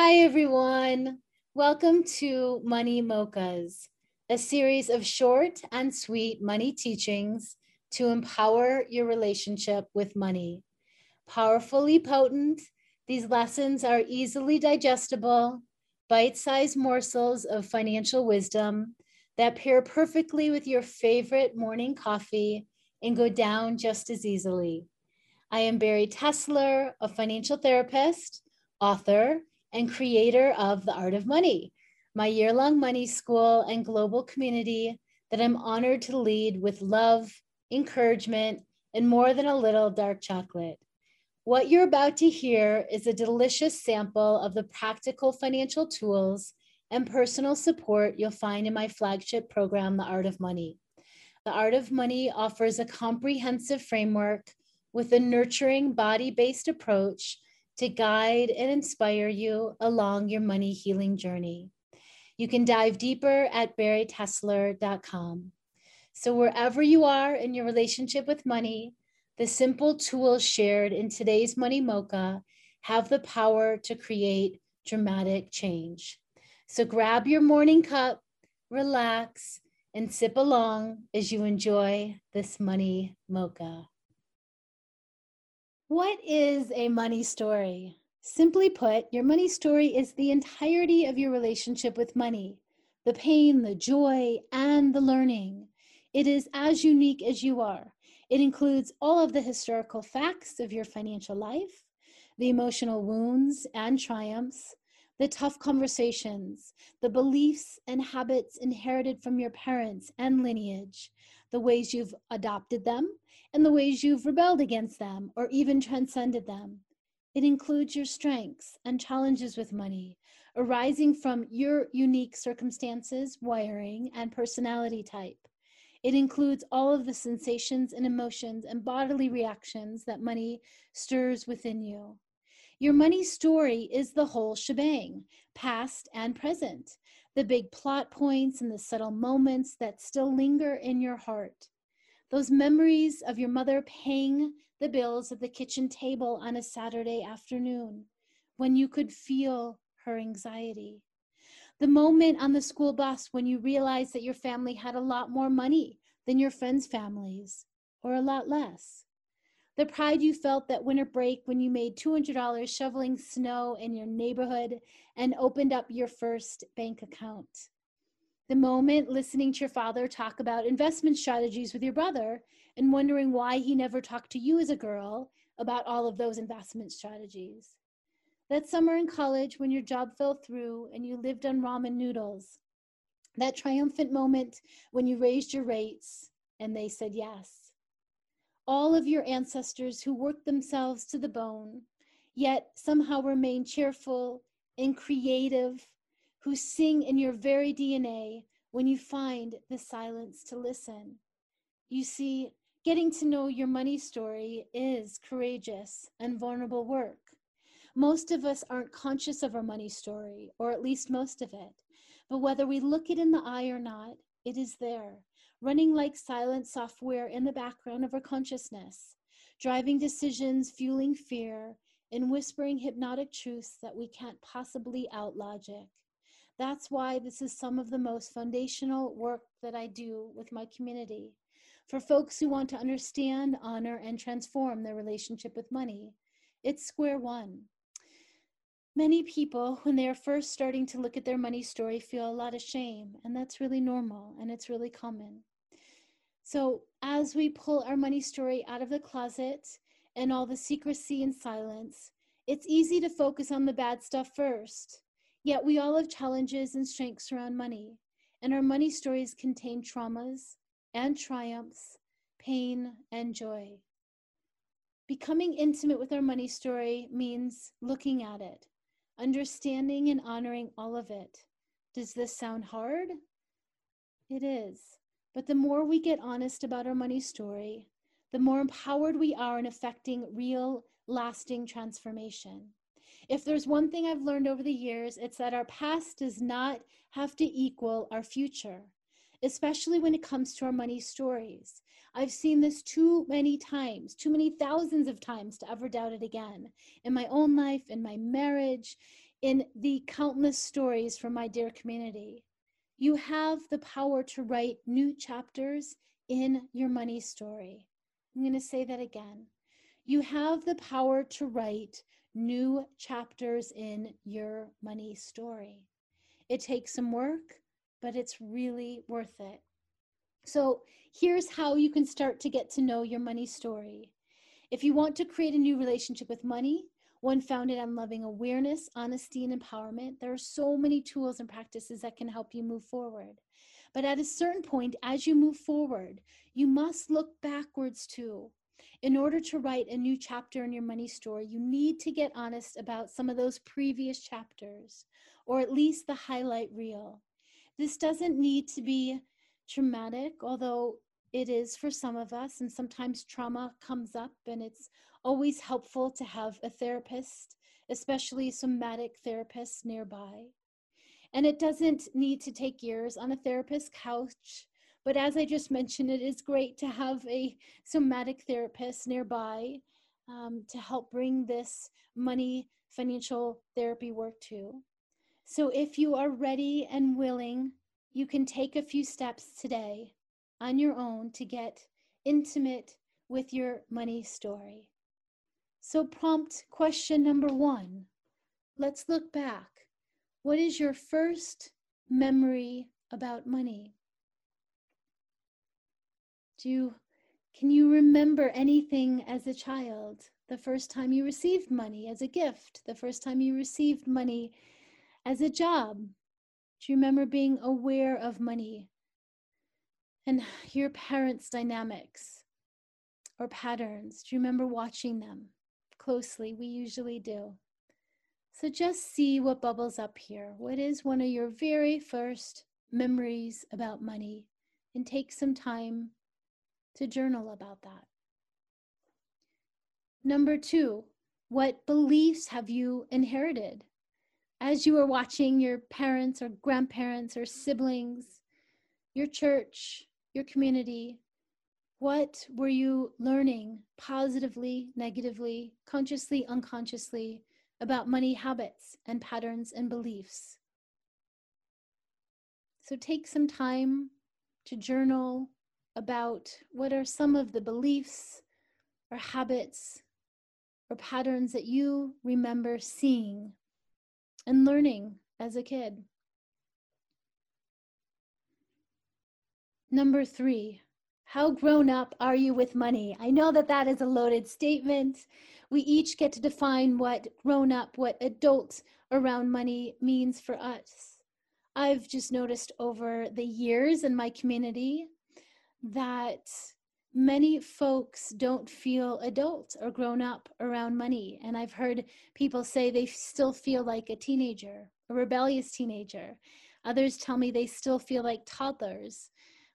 Hi, everyone. Welcome to Money Mochas, a series of short and sweet money teachings to empower your relationship with money. Powerfully potent, these lessons are easily digestible, bite sized morsels of financial wisdom that pair perfectly with your favorite morning coffee and go down just as easily. I am Bari Tessler, a financial therapist, author, and creator of The Art of Money, my year long money school and global community that I'm honored to lead with love, encouragement, and more than a little dark chocolate. What you're about to hear is a delicious sample of the practical financial tools and personal support you'll find in my flagship program, The Art of Money. The Art of Money offers a comprehensive framework with a nurturing body based approach to guide and inspire you along your money healing journey. You can dive deeper at baritessler.com. So, wherever you are in your relationship with money, the simple tools shared in today's Money Mocha have the power to create dramatic change. So, grab your morning cup, relax, and sip along as you enjoy this Money Mocha. What is a money story? Simply put, your money story is the entirety of your relationship with money the pain, the joy, and the learning. It is as unique as you are. It includes all of the historical facts of your financial life, the emotional wounds and triumphs, the tough conversations, the beliefs and habits inherited from your parents and lineage, the ways you've adopted them, and the ways you've rebelled against them or even transcended them. It includes your strengths and challenges with money arising from your unique circumstances, wiring, and personality type. It includes all of the sensations and emotions and bodily reactions that money stirs within you. Your money story is the whole shebang, past and present, the big plot points and the subtle moments that still linger in your heart. Those memories of your mother paying the bills at the kitchen table on a Saturday afternoon when you could feel her anxiety. The moment on the school bus when you realized that your family had a lot more money than your friends' families, or a lot less. The pride you felt that winter break when you made $200 shoveling snow in your neighborhood and opened up your first bank account the moment listening to your father talk about investment strategies with your brother and wondering why he never talked to you as a girl about all of those investment strategies. That summer in college when your job fell through and you lived on ramen noodles. That triumphant moment when you raised your rates and they said yes. All of your ancestors who worked themselves to the bone, yet somehow remain cheerful and creative who sing in your very DNA when you find the silence to listen. You see, getting to know your money story is courageous and vulnerable work. Most of us aren't conscious of our money story, or at least most of it. But whether we look it in the eye or not, it is there, running like silent software in the background of our consciousness, driving decisions, fueling fear, and whispering hypnotic truths that we can't possibly out logic. That's why this is some of the most foundational work that I do with my community. For folks who want to understand, honor, and transform their relationship with money, it's square one. Many people, when they are first starting to look at their money story, feel a lot of shame, and that's really normal and it's really common. So, as we pull our money story out of the closet and all the secrecy and silence, it's easy to focus on the bad stuff first Yet we all have challenges and strengths around money, and our money stories contain traumas and triumphs, pain and joy. Becoming intimate with our money story means looking at it, understanding and honoring all of it. Does this sound hard? It is. But the more we get honest about our money story, the more empowered we are in affecting real, lasting transformation. If there's one thing I've learned over the years, it's that our past does not have to equal our future, especially when it comes to our money stories. I've seen this too many times, too many thousands of times to ever doubt it again in my own life, in my marriage, in the countless stories from my dear community. You have the power to write new chapters in your money story. I'm going to say that again. You have the power to write new chapters in your money story. It takes some work, but it's really worth it. So, here's how you can start to get to know your money story. If you want to create a new relationship with money, one founded on loving awareness, honesty, and empowerment, there are so many tools and practices that can help you move forward. But at a certain point, as you move forward, you must look backwards too. In order to write a new chapter in your money story, you need to get honest about some of those previous chapters, or at least the highlight reel. This doesn't need to be traumatic, although it is for some of us, and sometimes trauma comes up, and it's always helpful to have a therapist, especially somatic therapists nearby. And it doesn't need to take years on a therapist's couch, but as I just mentioned, it is great to have a somatic therapist nearby um, to help bring this money financial therapy work to. So if you are ready and willing, you can take a few steps today on your own to get intimate with your money story. So, prompt question number one let's look back. What is your first memory about money? Do you, can you remember anything as a child? The first time you received money as a gift, the first time you received money as a job. Do you remember being aware of money and your parents' dynamics or patterns? Do you remember watching them closely? We usually do. So just see what bubbles up here. What is one of your very first memories about money? And take some time to journal about that. Number two, what beliefs have you inherited? As you were watching your parents or grandparents or siblings, your church, your community, what were you learning positively, negatively, consciously, unconsciously about money habits and patterns and beliefs? So take some time to journal about what are some of the beliefs or habits or patterns that you remember seeing and learning as a kid. Number three, how grown up are you with money? I know that that is a loaded statement. We each get to define what grown up, what adult around money means for us. I've just noticed over the years in my community that many folks don't feel adult or grown up around money. And I've heard people say they still feel like a teenager, a rebellious teenager. Others tell me they still feel like toddlers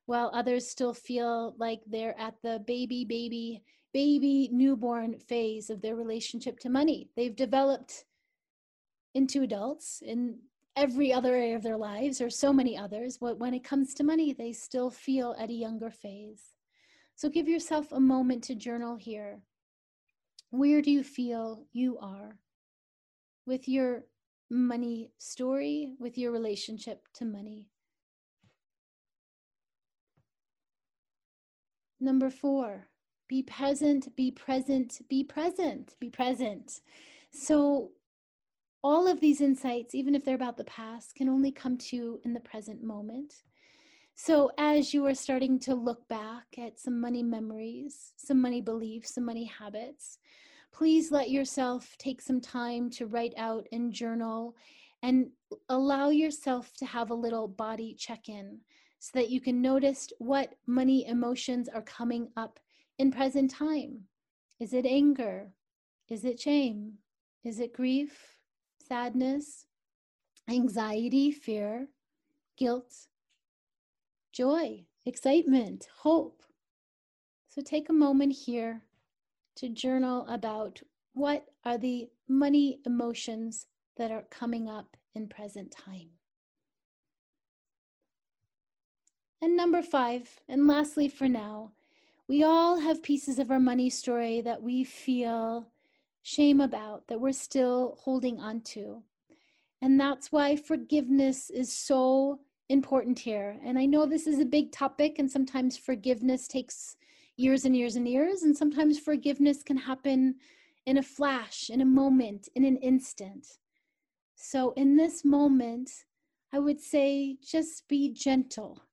while others still feel like they're at the baby, baby, baby, newborn phase of their relationship to money. They've developed into adults in every other area of their lives, or so many others, but when it comes to money, they still feel at a younger phase. So give yourself a moment to journal here. Where do you feel you are with your money story, with your relationship to money? Number four, be present, be present, be present, be present. So, all of these insights, even if they're about the past, can only come to you in the present moment. So, as you are starting to look back at some money memories, some money beliefs, some money habits, please let yourself take some time to write out and journal and allow yourself to have a little body check in so that you can notice what money emotions are coming up in present time. Is it anger? Is it shame? Is it grief, sadness, anxiety, fear, guilt, joy, excitement, hope? So take a moment here to journal about what are the money emotions that are coming up in present time. And number five, and lastly for now, we all have pieces of our money story that we feel shame about, that we're still holding on to. And that's why forgiveness is so important here. And I know this is a big topic, and sometimes forgiveness takes years and years and years, and sometimes forgiveness can happen in a flash, in a moment, in an instant. So, in this moment, I would say just be gentle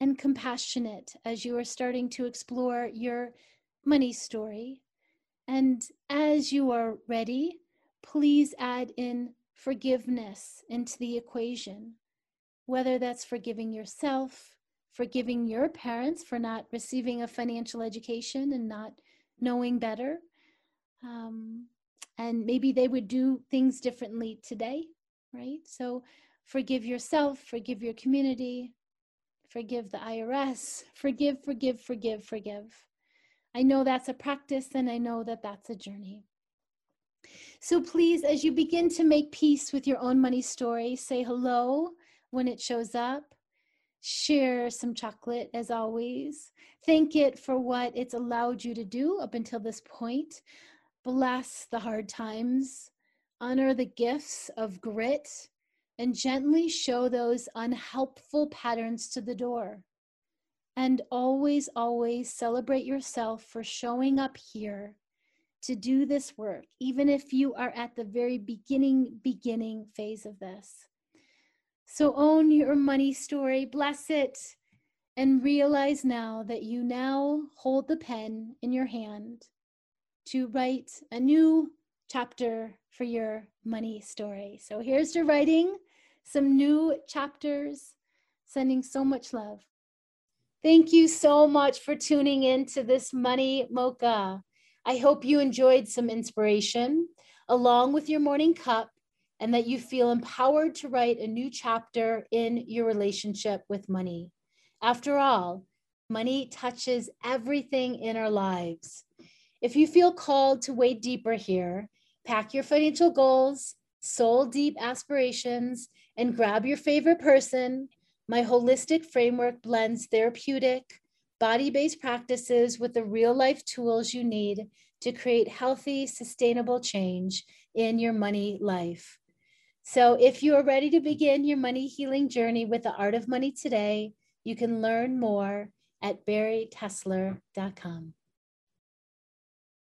and compassionate as you are starting to explore your money story. And as you are ready, please add in forgiveness into the equation, whether that's forgiving yourself, forgiving your parents for not receiving a financial education and not knowing better. Um, and maybe they would do things differently today, right? So forgive yourself, forgive your community, forgive the IRS, forgive, forgive, forgive, forgive. I know that's a practice and I know that that's a journey. So please, as you begin to make peace with your own money story, say hello when it shows up share some chocolate as always. Thank it for what it's allowed you to do up until this point. Bless the hard times, honor the gifts of grit, and gently show those unhelpful patterns to the door. And always, always celebrate yourself for showing up here to do this work, even if you are at the very beginning, beginning phase of this. So own your money story, bless it, and realize now that you now hold the pen in your hand to write a new chapter for your money story. So here's to writing some new chapters, sending so much love. Thank you so much for tuning in to this Money Mocha. I hope you enjoyed some inspiration along with your morning cup and that you feel empowered to write a new chapter in your relationship with money. After all, money touches everything in our lives. If you feel called to wade deeper here, pack your financial goals, soul deep aspirations, and grab your favorite person. My holistic framework blends therapeutic, body based practices with the real life tools you need to create healthy, sustainable change in your money life. So, if you are ready to begin your money healing journey with the art of money today, you can learn more at baritessler.com.